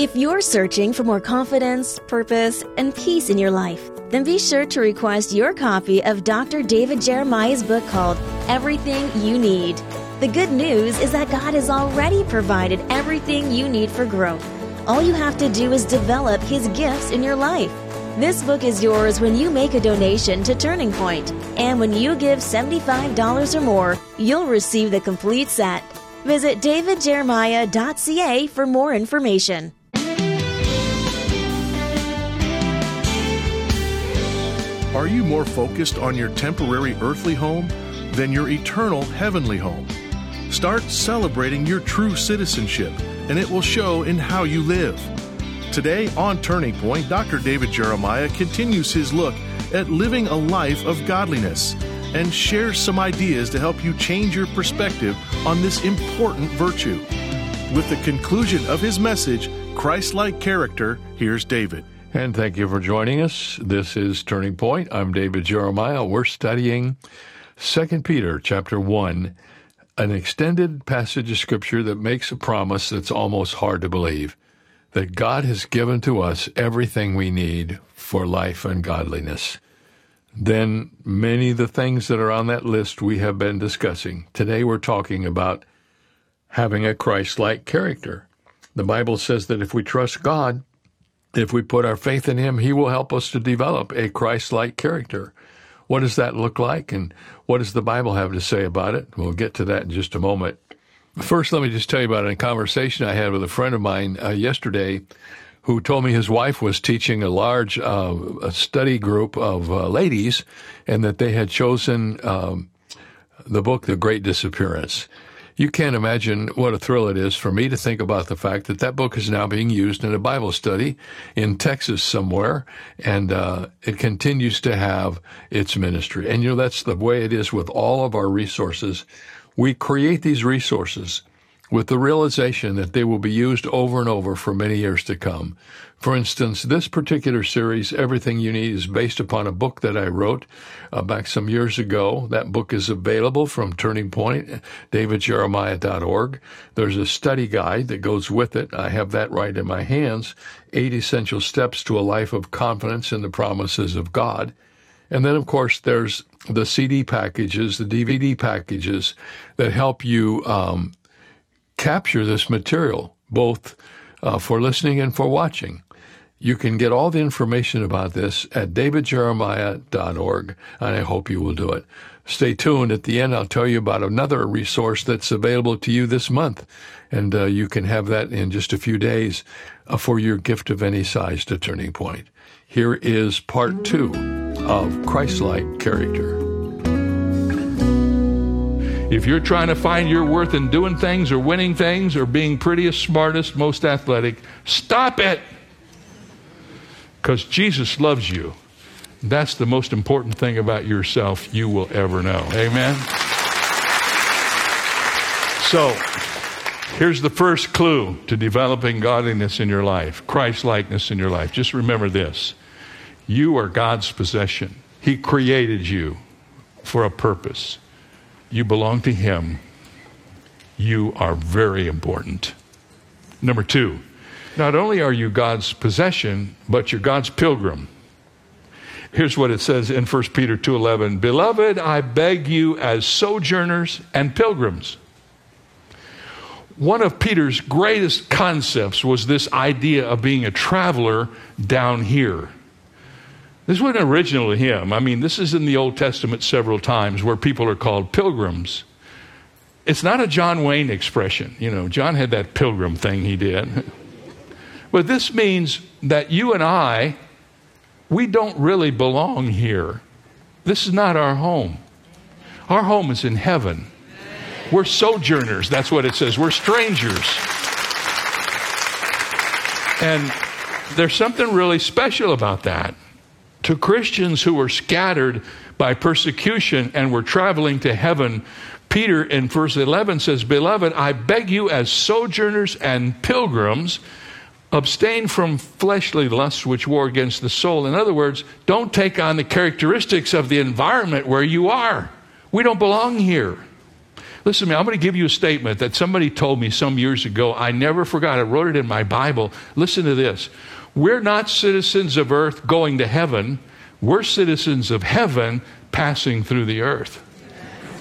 If you're searching for more confidence, purpose, and peace in your life, then be sure to request your copy of Dr. David Jeremiah's book called Everything You Need. The good news is that God has already provided everything you need for growth. All you have to do is develop His gifts in your life. This book is yours when you make a donation to Turning Point, and when you give $75 or more, you'll receive the complete set. Visit davidjeremiah.ca for more information. Are you more focused on your temporary earthly home than your eternal heavenly home? Start celebrating your true citizenship, and it will show in how you live. Today on Turning Point, Dr. David Jeremiah continues his look at living a life of godliness and shares some ideas to help you change your perspective on this important virtue. With the conclusion of his message, Christ like character, here's David. And thank you for joining us. This is Turning Point. I'm David Jeremiah. We're studying 2 Peter chapter 1, an extended passage of scripture that makes a promise that's almost hard to believe that God has given to us everything we need for life and godliness. Then many of the things that are on that list we have been discussing. Today we're talking about having a Christ-like character. The Bible says that if we trust God, if we put our faith in Him, He will help us to develop a Christ like character. What does that look like, and what does the Bible have to say about it? We'll get to that in just a moment. First, let me just tell you about a conversation I had with a friend of mine uh, yesterday who told me his wife was teaching a large uh, a study group of uh, ladies and that they had chosen um, the book The Great Disappearance. You can't imagine what a thrill it is for me to think about the fact that that book is now being used in a Bible study in Texas somewhere, and uh, it continues to have its ministry. And you know, that's the way it is with all of our resources. We create these resources with the realization that they will be used over and over for many years to come. For instance, this particular series, Everything You Need, is based upon a book that I wrote uh, back some years ago. That book is available from Turning Point, davidjeremiah.org. There's a study guide that goes with it. I have that right in my hands. Eight essential steps to a life of confidence in the promises of God. And then, of course, there's the CD packages, the DVD packages that help you um, capture this material, both uh, for listening and for watching. You can get all the information about this at davidjeremiah.org, and I hope you will do it. Stay tuned. At the end, I'll tell you about another resource that's available to you this month, and uh, you can have that in just a few days uh, for your gift of any size to Turning Point. Here is part two of Christ-like character. If you're trying to find your worth in doing things or winning things or being prettiest, smartest, most athletic, stop it. Because Jesus loves you. That's the most important thing about yourself you will ever know. Amen? So, here's the first clue to developing godliness in your life, Christ likeness in your life. Just remember this you are God's possession, He created you for a purpose. You belong to Him. You are very important. Number two, not only are you God's possession, but you're God's pilgrim. Here's what it says in 1 Peter 2:11, "Beloved, I beg you as sojourners and pilgrims." One of Peter's greatest concepts was this idea of being a traveler down here. This wasn't original to him. I mean, this is in the Old Testament several times where people are called pilgrims. It's not a John Wayne expression. You know, John had that pilgrim thing he did. But this means that you and I, we don't really belong here. This is not our home. Our home is in heaven. We're sojourners. That's what it says. We're strangers. And there's something really special about that to Christians who were scattered by persecution and were traveling to heaven, Peter in verse 11 says, Beloved, I beg you as sojourners and pilgrims, abstain from fleshly lusts which war against the soul. In other words, don't take on the characteristics of the environment where you are. We don't belong here. Listen to me, I'm going to give you a statement that somebody told me some years ago. I never forgot. I wrote it in my Bible. Listen to this. We're not citizens of earth going to heaven, we're citizens of heaven passing through the earth.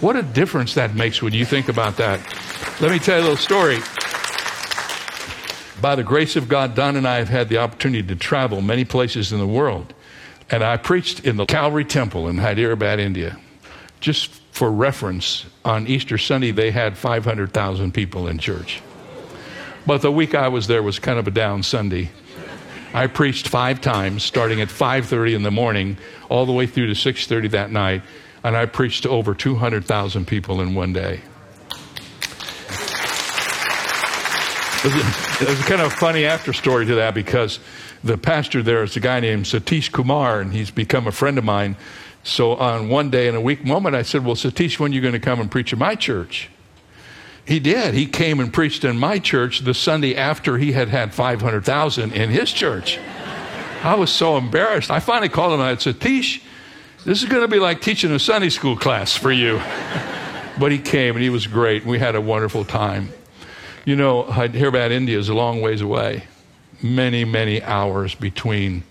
What a difference that makes when you think about that. Let me tell you a little story. By the grace of God, Donna and I have had the opportunity to travel many places in the world. And I preached in the Calvary Temple in Hyderabad, India. Just for reference, on Easter Sunday, they had 500,000 people in church. But the week I was there was kind of a down Sunday. I preached five times, starting at 5:30 in the morning, all the way through to 6:30 that night, and I preached to over 200,000 people in one day. There's a kind of funny after story to that because the pastor there is a guy named Satish Kumar, and he's become a friend of mine. So on one day in a weak moment, I said, Well, Satish, when are you going to come and preach at my church? He did. He came and preached in my church the Sunday after he had had 500,000 in his church. I was so embarrassed. I finally called him and I said, Satish, this is going to be like teaching a Sunday school class for you. but he came and he was great. And we had a wonderful time. You know, Hyderabad, India is a long ways away. Many, many hours between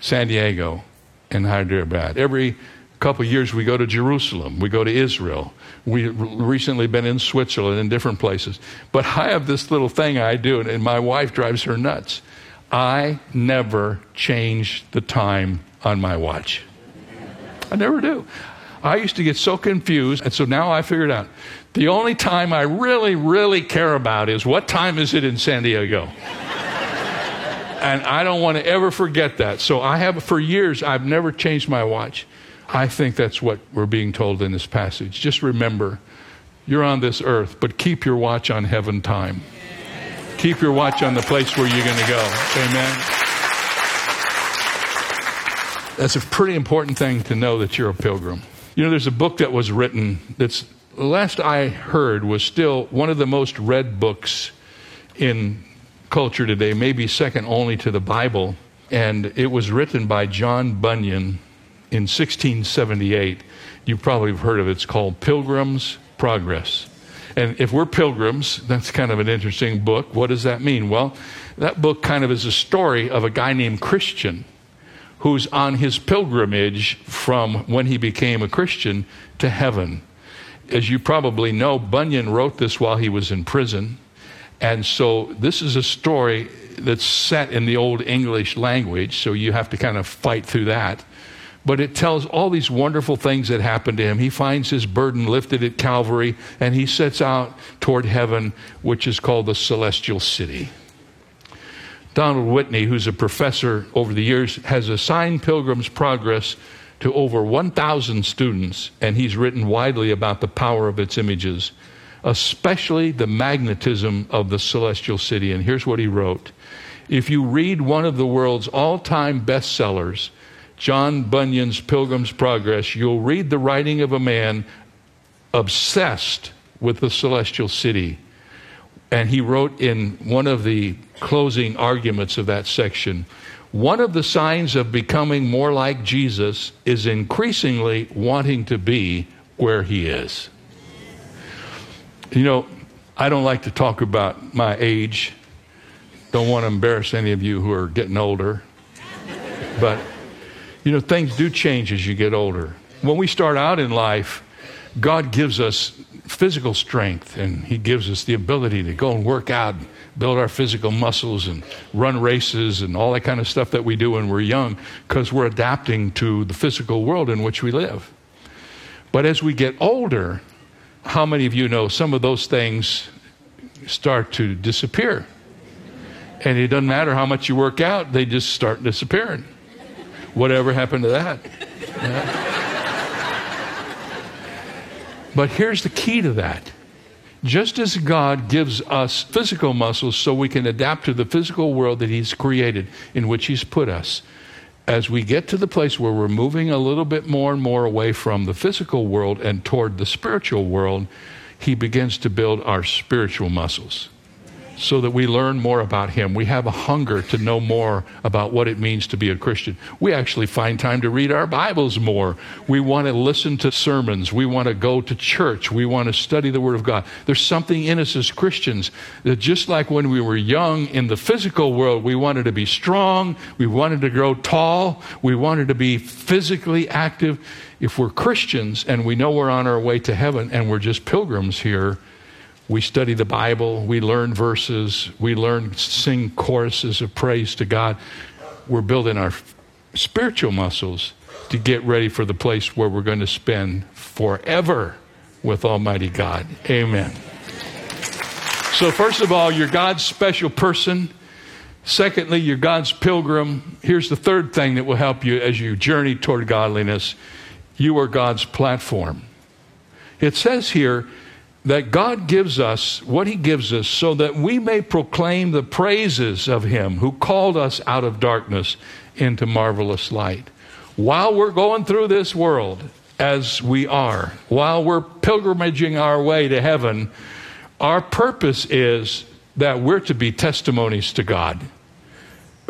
San Diego and Hyderabad. Every couple years we go to Jerusalem, we go to Israel. We've recently been in Switzerland and different places. But I have this little thing I do, and my wife drives her nuts. I never change the time on my watch. I never do. I used to get so confused, and so now I figured out the only time I really, really care about is what time is it in San Diego? and I don't want to ever forget that. So I have, for years, I've never changed my watch. I think that's what we're being told in this passage. Just remember, you're on this earth, but keep your watch on heaven time. Keep your watch on the place where you're going to go. Amen. That's a pretty important thing to know that you're a pilgrim. You know, there's a book that was written that's last I heard, was still one of the most read books in culture today, maybe second only to the Bible. And it was written by John Bunyan in 1678. You probably have heard of it. It's called Pilgrim's Progress. And if we're pilgrims, that's kind of an interesting book. What does that mean? Well, that book kind of is a story of a guy named Christian who's on his pilgrimage from when he became a Christian to heaven as you probably know, Bunyan wrote this while he was in prison. And so this is a story that's set in the Old English language, so you have to kind of fight through that. But it tells all these wonderful things that happened to him. He finds his burden lifted at Calvary, and he sets out toward heaven, which is called the celestial city. Donald Whitney, who's a professor over the years, has assigned Pilgrim's Progress to over 1,000 students, and he's written widely about the power of its images, especially the magnetism of the celestial city. And here's what he wrote If you read one of the world's all time bestsellers, John Bunyan's Pilgrim's Progress, you'll read the writing of a man obsessed with the celestial city. And he wrote in one of the closing arguments of that section one of the signs of becoming more like Jesus is increasingly wanting to be where he is. You know, I don't like to talk about my age. Don't want to embarrass any of you who are getting older. But, you know, things do change as you get older. When we start out in life, God gives us physical strength and He gives us the ability to go and work out and build our physical muscles and run races and all that kind of stuff that we do when we're young because we're adapting to the physical world in which we live. But as we get older, how many of you know some of those things start to disappear? And it doesn't matter how much you work out, they just start disappearing. Whatever happened to that? Yeah. But here's the key to that just as God gives us physical muscles so we can adapt to the physical world that He's created, in which He's put us, as we get to the place where we're moving a little bit more and more away from the physical world and toward the spiritual world, He begins to build our spiritual muscles. So that we learn more about Him. We have a hunger to know more about what it means to be a Christian. We actually find time to read our Bibles more. We want to listen to sermons. We want to go to church. We want to study the Word of God. There's something in us as Christians that just like when we were young in the physical world, we wanted to be strong, we wanted to grow tall, we wanted to be physically active. If we're Christians and we know we're on our way to heaven and we're just pilgrims here, we study the Bible, we learn verses, we learn sing choruses of praise to God. We're building our spiritual muscles to get ready for the place where we're going to spend forever with Almighty God. Amen. So, first of all, you're God's special person. Secondly, you're God's pilgrim. Here's the third thing that will help you as you journey toward godliness you are God's platform. It says here, that God gives us what He gives us so that we may proclaim the praises of Him who called us out of darkness into marvelous light. While we're going through this world, as we are, while we're pilgrimaging our way to heaven, our purpose is that we're to be testimonies to God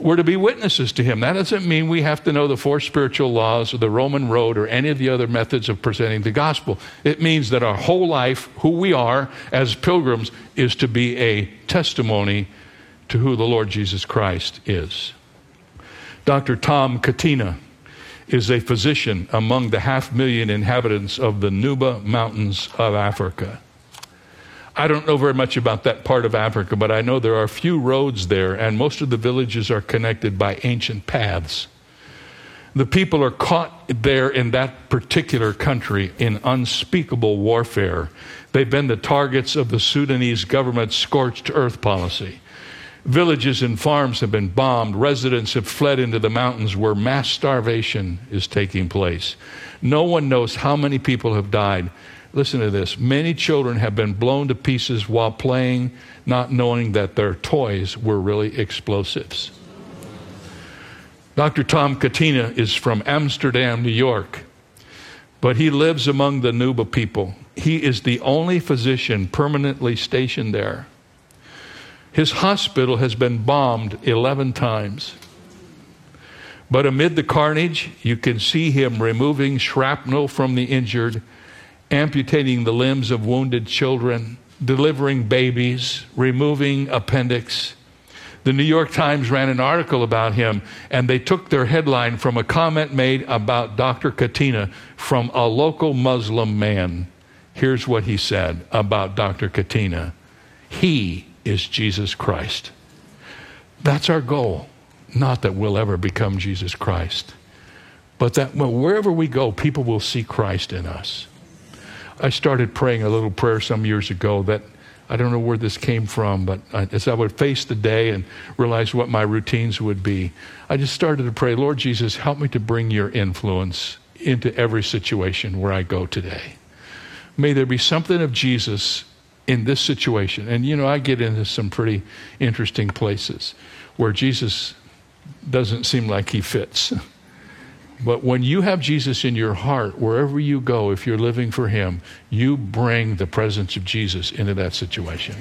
we're to be witnesses to him. That doesn't mean we have to know the four spiritual laws or the Roman road or any of the other methods of presenting the gospel. It means that our whole life, who we are as pilgrims, is to be a testimony to who the Lord Jesus Christ is. Dr. Tom Catena is a physician among the half million inhabitants of the Nuba Mountains of Africa. I don't know very much about that part of Africa, but I know there are few roads there, and most of the villages are connected by ancient paths. The people are caught there in that particular country in unspeakable warfare. They've been the targets of the Sudanese government's scorched earth policy. Villages and farms have been bombed. Residents have fled into the mountains where mass starvation is taking place. No one knows how many people have died. Listen to this. Many children have been blown to pieces while playing, not knowing that their toys were really explosives. Dr. Tom Catena is from Amsterdam, New York, but he lives among the Nuba people. He is the only physician permanently stationed there. His hospital has been bombed 11 times. But amid the carnage, you can see him removing shrapnel from the injured amputating the limbs of wounded children, delivering babies, removing appendix. The New York Times ran an article about him, and they took their headline from a comment made about Dr. Catena from a local Muslim man. Here's what he said about Dr. Catena He is Jesus Christ. That's our goal. Not that we'll ever become Jesus Christ, but that wherever we go, people will see Christ in us. I started praying a little prayer some years ago that I don't know where this came from, but as I would face the day and realize what my routines would be, I just started to pray, Lord Jesus, help me to bring your influence into every situation where I go today. May there be something of Jesus in this situation. And you know, I get into some pretty interesting places where Jesus doesn't seem like he fits. But when you have Jesus in your heart, wherever you go, if you're living for Him, you bring the presence of Jesus into that situation.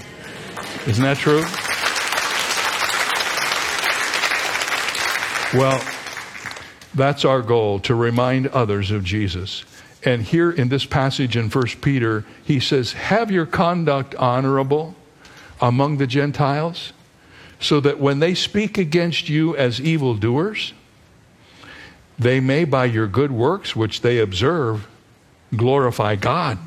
Isn't that true? Well, that's our goal to remind others of Jesus. And here in this passage in 1 Peter, he says, Have your conduct honorable among the Gentiles, so that when they speak against you as evildoers, they may, by your good works, which they observe, glorify God.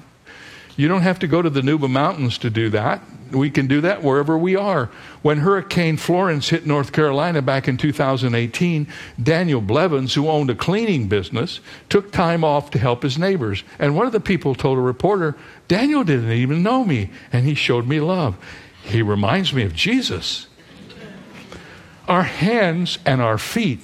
You don't have to go to the Nuba Mountains to do that. We can do that wherever we are. When Hurricane Florence hit North Carolina back in 2018, Daniel Blevins, who owned a cleaning business, took time off to help his neighbors. And one of the people told a reporter, Daniel didn't even know me, and he showed me love. He reminds me of Jesus. Our hands and our feet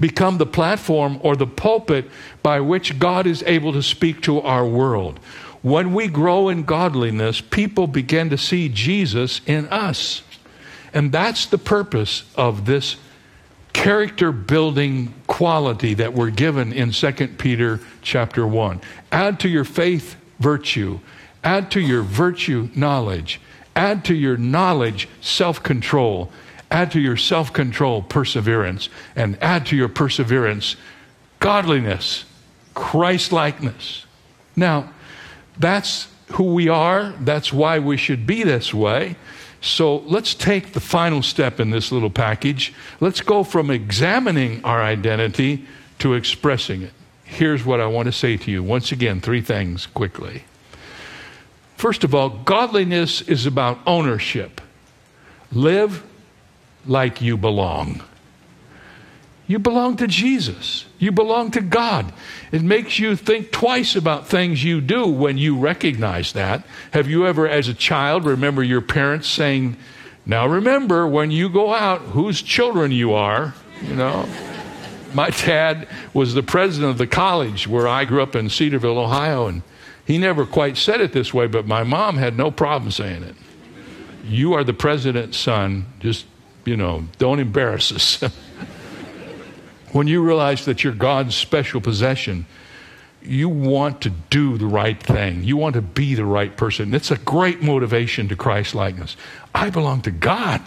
become the platform or the pulpit by which God is able to speak to our world. When we grow in godliness, people begin to see Jesus in us. And that's the purpose of this character building quality that we're given in 2 Peter chapter 1. Add to your faith virtue, add to your virtue knowledge, Add to your knowledge self control. Add to your self control perseverance. And add to your perseverance godliness, Christ likeness. Now, that's who we are. That's why we should be this way. So let's take the final step in this little package. Let's go from examining our identity to expressing it. Here's what I want to say to you. Once again, three things quickly. First of all, godliness is about ownership. Live like you belong. You belong to Jesus. You belong to God. It makes you think twice about things you do when you recognize that. Have you ever, as a child, remember your parents saying, Now remember, when you go out, whose children you are? You know? My dad was the president of the college where I grew up in Cedarville, Ohio, and he never quite said it this way, but my mom had no problem saying it. You are the president's son. Just, you know, don't embarrass us. when you realize that you're God's special possession, you want to do the right thing. You want to be the right person. It's a great motivation to Christ likeness. I belong to God.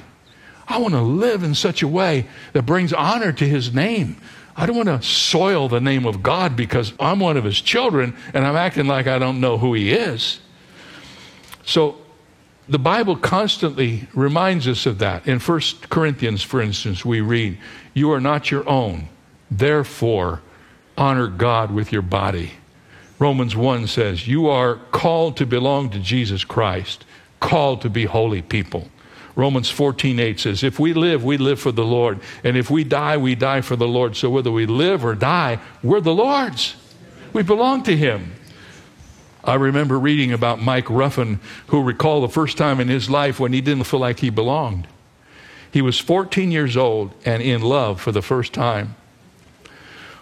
I want to live in such a way that brings honor to his name. I don't want to soil the name of God because I'm one of his children and I'm acting like I don't know who he is. So the Bible constantly reminds us of that. In 1 Corinthians, for instance, we read, You are not your own. Therefore, honor God with your body. Romans 1 says, You are called to belong to Jesus Christ, called to be holy people. Romans 14 8 says, If we live, we live for the Lord. And if we die, we die for the Lord. So whether we live or die, we're the Lord's. We belong to Him. I remember reading about Mike Ruffin, who recalled the first time in his life when he didn't feel like he belonged. He was 14 years old and in love for the first time.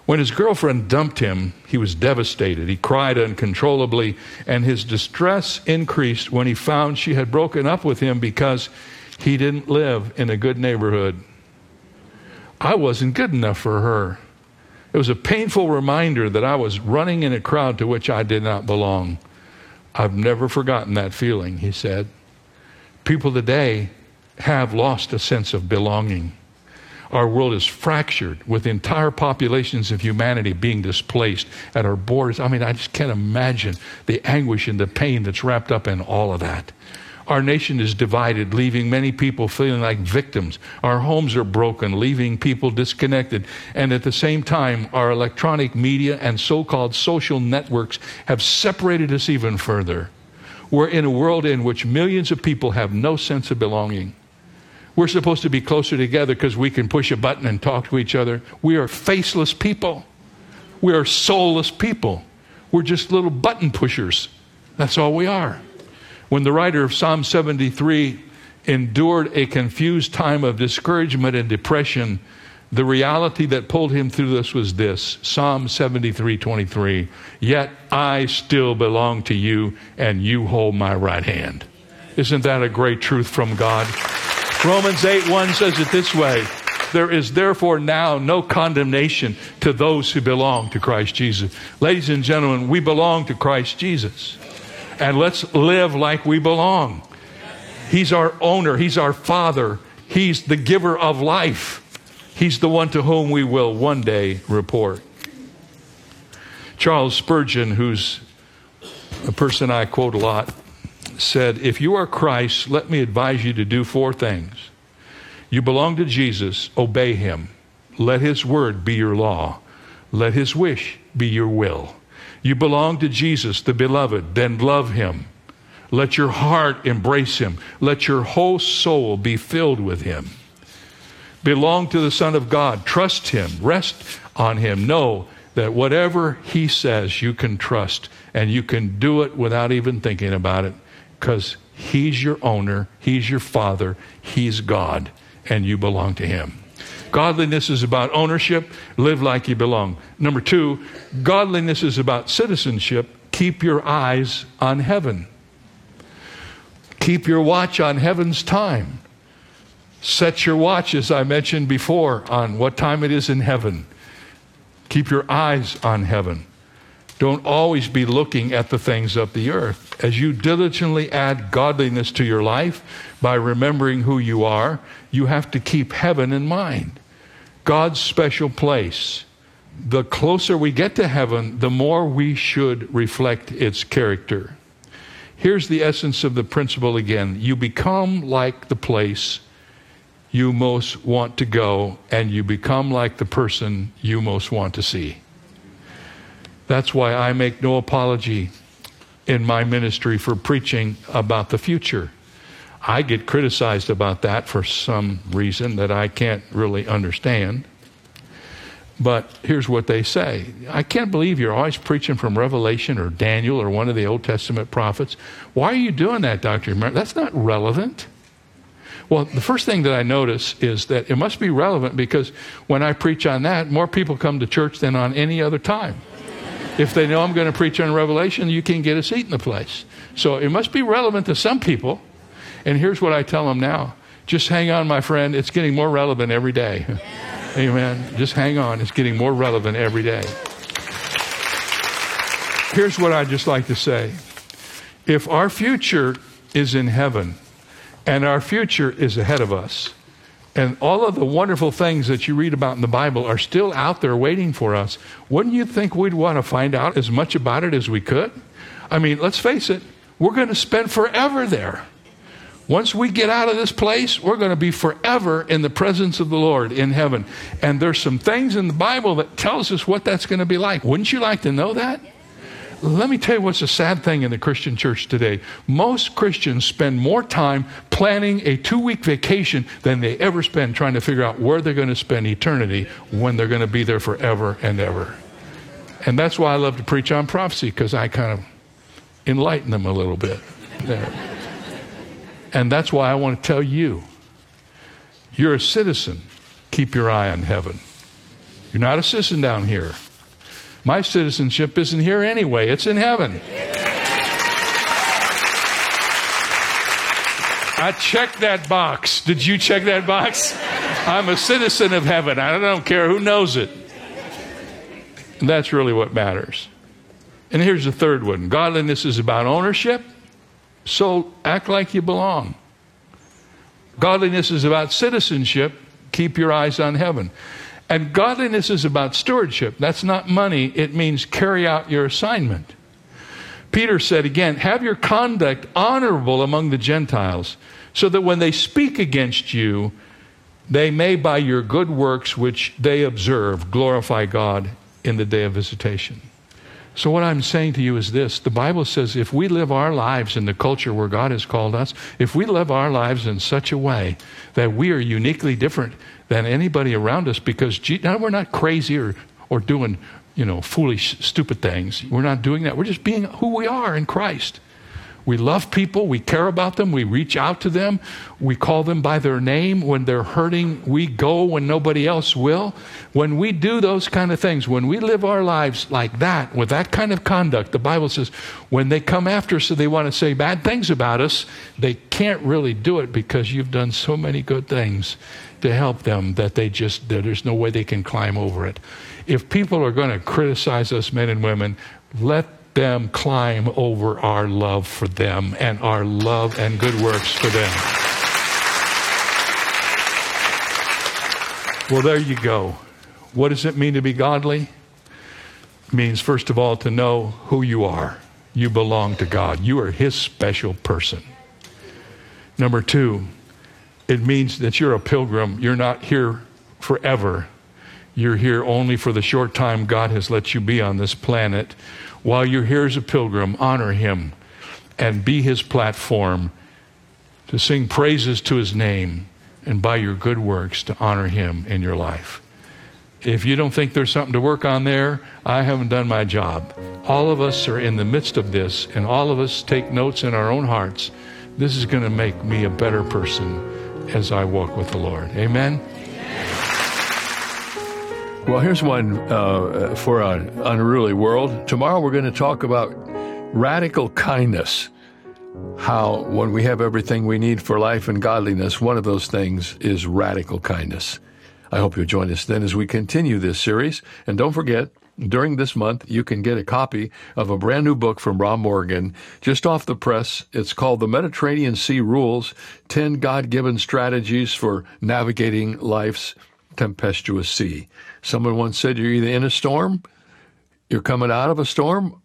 When his girlfriend dumped him, he was devastated. He cried uncontrollably, and his distress increased when he found she had broken up with him because he didn't live in a good neighborhood. I wasn't good enough for her. It was a painful reminder that I was running in a crowd to which I did not belong. I've never forgotten that feeling, he said. People today have lost a sense of belonging. Our world is fractured with entire populations of humanity being displaced at our borders. I mean, I just can't imagine the anguish and the pain that's wrapped up in all of that. Our nation is divided, leaving many people feeling like victims. Our homes are broken, leaving people disconnected. And at the same time, our electronic media and so called social networks have separated us even further. We're in a world in which millions of people have no sense of belonging. We're supposed to be closer together because we can push a button and talk to each other. We are faceless people. We are soulless people. We're just little button pushers. That's all we are. When the writer of Psalm 73 endured a confused time of discouragement and depression, the reality that pulled him through this was this Psalm 73 23. Yet I still belong to you, and you hold my right hand. Isn't that a great truth from God? Romans 8 1 says it this way There is therefore now no condemnation to those who belong to Christ Jesus. Ladies and gentlemen, we belong to Christ Jesus. And let's live like we belong. He's our owner, He's our Father, He's the giver of life. He's the one to whom we will one day report. Charles Spurgeon, who's a person I quote a lot, said, If you are Christ, let me advise you to do four things. You belong to Jesus, obey him. Let his word be your law. Let his wish be your will. You belong to Jesus, the beloved, then love him. Let your heart embrace him. Let your whole soul be filled with him. Belong to the Son of God. Trust him. Rest on him. Know that whatever he says, you can trust and you can do it without even thinking about it because He's your owner, He's your Father, He's God, and you belong to Him. Godliness is about ownership, live like you belong. Number two, godliness is about citizenship, keep your eyes on heaven. Keep your watch on heaven's time. Set your watch, as I mentioned before, on what time it is in heaven. Keep your eyes on heaven. Don't always be looking at the things of the earth. As you diligently add godliness to your life by remembering who you are, you have to keep heaven in mind. God's special place. The closer we get to heaven, the more we should reflect its character. Here's the essence of the principle again you become like the place you most want to go, and you become like the person you most want to see. That's why I make no apology in my ministry for preaching about the future. I get criticized about that for some reason that I can't really understand. But here's what they say I can't believe you're always preaching from Revelation or Daniel or one of the Old Testament prophets. Why are you doing that, Dr. That's not relevant. Well, the first thing that I notice is that it must be relevant because when I preach on that, more people come to church than on any other time. If they know I'm going to preach on Revelation, you can get a seat in the place. So it must be relevant to some people. And here's what I tell them now just hang on, my friend. It's getting more relevant every day. Amen. Just hang on. It's getting more relevant every day. Here's what I'd just like to say if our future is in heaven, and our future is ahead of us. And all of the wonderful things that you read about in the Bible are still out there waiting for us. Wouldn't you think we'd want to find out as much about it as we could? I mean, let's face it, we're going to spend forever there. Once we get out of this place, we're going to be forever in the presence of the Lord in heaven. And there's some things in the Bible that tells us what that's going to be like. Wouldn't you like to know that? Let me tell you what's a sad thing in the Christian church today. Most Christians spend more time planning a two week vacation than they ever spend trying to figure out where they're going to spend eternity when they're going to be there forever and ever. And that's why I love to preach on prophecy because I kind of enlighten them a little bit there. And that's why I want to tell you you're a citizen. Keep your eye on heaven. You're not a citizen down here. My citizenship isn't here anyway, it's in heaven. I checked that box. Did you check that box? I'm a citizen of heaven. I don't care who knows it. And that's really what matters. And here's the third one godliness is about ownership, so act like you belong. Godliness is about citizenship, keep your eyes on heaven. And godliness is about stewardship. That's not money, it means carry out your assignment. Peter said again, have your conduct honorable among the Gentiles, so that when they speak against you, they may by your good works which they observe glorify God in the day of visitation. So, what I'm saying to you is this the Bible says if we live our lives in the culture where God has called us, if we live our lives in such a way that we are uniquely different than anybody around us, because now we're not crazy or, or doing you know, foolish, stupid things. We're not doing that. We're just being who we are in Christ. We love people. We care about them. We reach out to them. We call them by their name when they're hurting. We go when nobody else will. When we do those kind of things, when we live our lives like that, with that kind of conduct, the Bible says when they come after us so they want to say bad things about us, they can't really do it because you've done so many good things to help them that they just, there's no way they can climb over it. If people are going to criticize us, men and women, let them climb over our love for them and our love and good works for them. Well, there you go. What does it mean to be godly? It means, first of all, to know who you are. You belong to God, you are His special person. Number two, it means that you're a pilgrim. You're not here forever. You're here only for the short time God has let you be on this planet while you're here as a pilgrim, honor him and be his platform to sing praises to his name and by your good works to honor him in your life. If you don't think there's something to work on there, I haven't done my job. All of us are in the midst of this, and all of us take notes in our own hearts. This is going to make me a better person as I walk with the Lord. Amen. Well, here's one uh, for an unruly world. Tomorrow we're going to talk about radical kindness. How, when we have everything we need for life and godliness, one of those things is radical kindness. I hope you'll join us then as we continue this series. And don't forget, During this month, you can get a copy of a brand new book from Rob Morgan, just off the press. It's called The Mediterranean Sea Rules 10 God Given Strategies for Navigating Life's Tempestuous Sea. Someone once said you're either in a storm, you're coming out of a storm,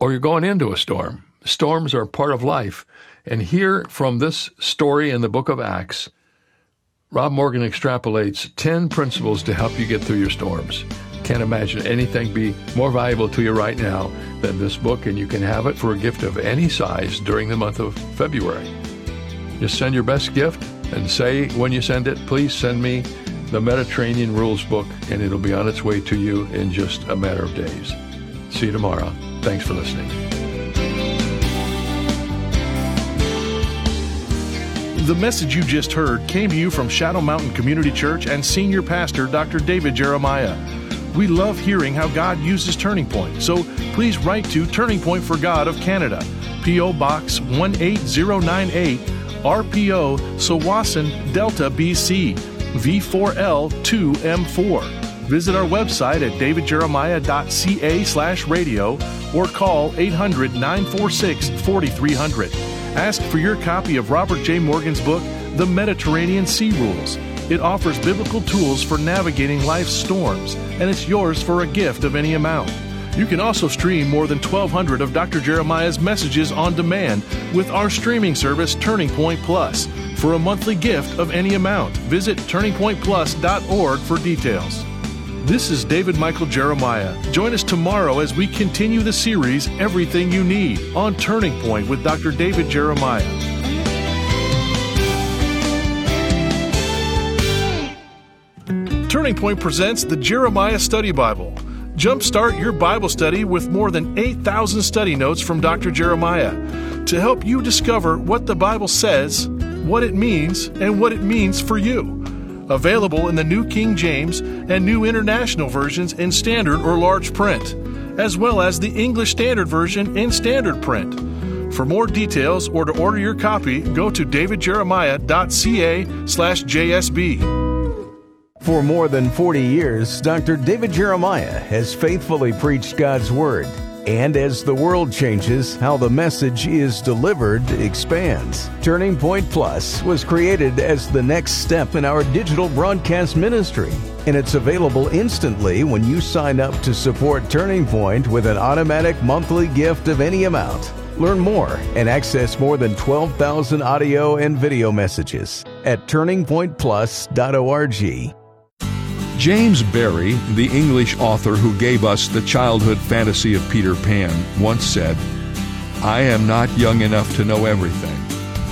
or you're going into a storm. Storms are part of life. And here from this story in the book of Acts, Rob Morgan extrapolates 10 principles to help you get through your storms. Can't imagine anything be more valuable to you right now than this book, and you can have it for a gift of any size during the month of February. Just send your best gift and say when you send it, please send me the Mediterranean Rules book, and it'll be on its way to you in just a matter of days. See you tomorrow. Thanks for listening. The message you just heard came to you from Shadow Mountain Community Church and Senior Pastor Dr. David Jeremiah. We love hearing how God uses Turning Point, so please write to Turning Point for God of Canada, P.O. Box 18098, RPO, Tsawwassen, Delta, BC, V4L2M4. Visit our website at davidjeremiah.ca slash radio or call 800 946 4300. Ask for your copy of Robert J. Morgan's book, The Mediterranean Sea Rules. It offers biblical tools for navigating life's storms, and it's yours for a gift of any amount. You can also stream more than 1,200 of Dr. Jeremiah's messages on demand with our streaming service, Turning Point Plus. For a monthly gift of any amount, visit turningpointplus.org for details. This is David Michael Jeremiah. Join us tomorrow as we continue the series Everything You Need on Turning Point with Dr. David Jeremiah. Turning Point presents the Jeremiah Study Bible. Jumpstart your Bible study with more than 8,000 study notes from Dr. Jeremiah to help you discover what the Bible says, what it means, and what it means for you. Available in the New King James and New International versions in standard or large print, as well as the English Standard Version in standard print. For more details or to order your copy, go to davidjeremiah.ca slash JSB. For more than 40 years, Dr. David Jeremiah has faithfully preached God's Word. And as the world changes, how the message is delivered expands. Turning Point Plus was created as the next step in our digital broadcast ministry. And it's available instantly when you sign up to support Turning Point with an automatic monthly gift of any amount. Learn more and access more than 12,000 audio and video messages at turningpointplus.org. James Barrie, the English author who gave us the childhood fantasy of Peter Pan, once said, I am not young enough to know everything.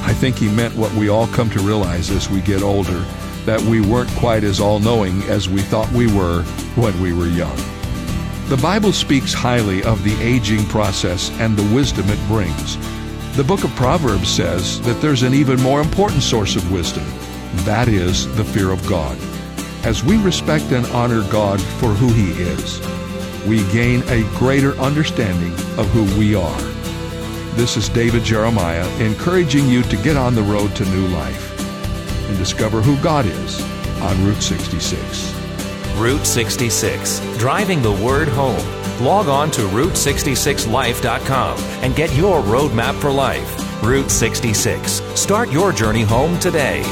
I think he meant what we all come to realize as we get older that we weren't quite as all knowing as we thought we were when we were young. The Bible speaks highly of the aging process and the wisdom it brings. The book of Proverbs says that there's an even more important source of wisdom that is, the fear of God. As we respect and honor God for who He is, we gain a greater understanding of who we are. This is David Jeremiah encouraging you to get on the road to new life and discover who God is on Route 66. Route 66, driving the word home. Log on to Route66Life.com and get your roadmap for life. Route 66. Start your journey home today.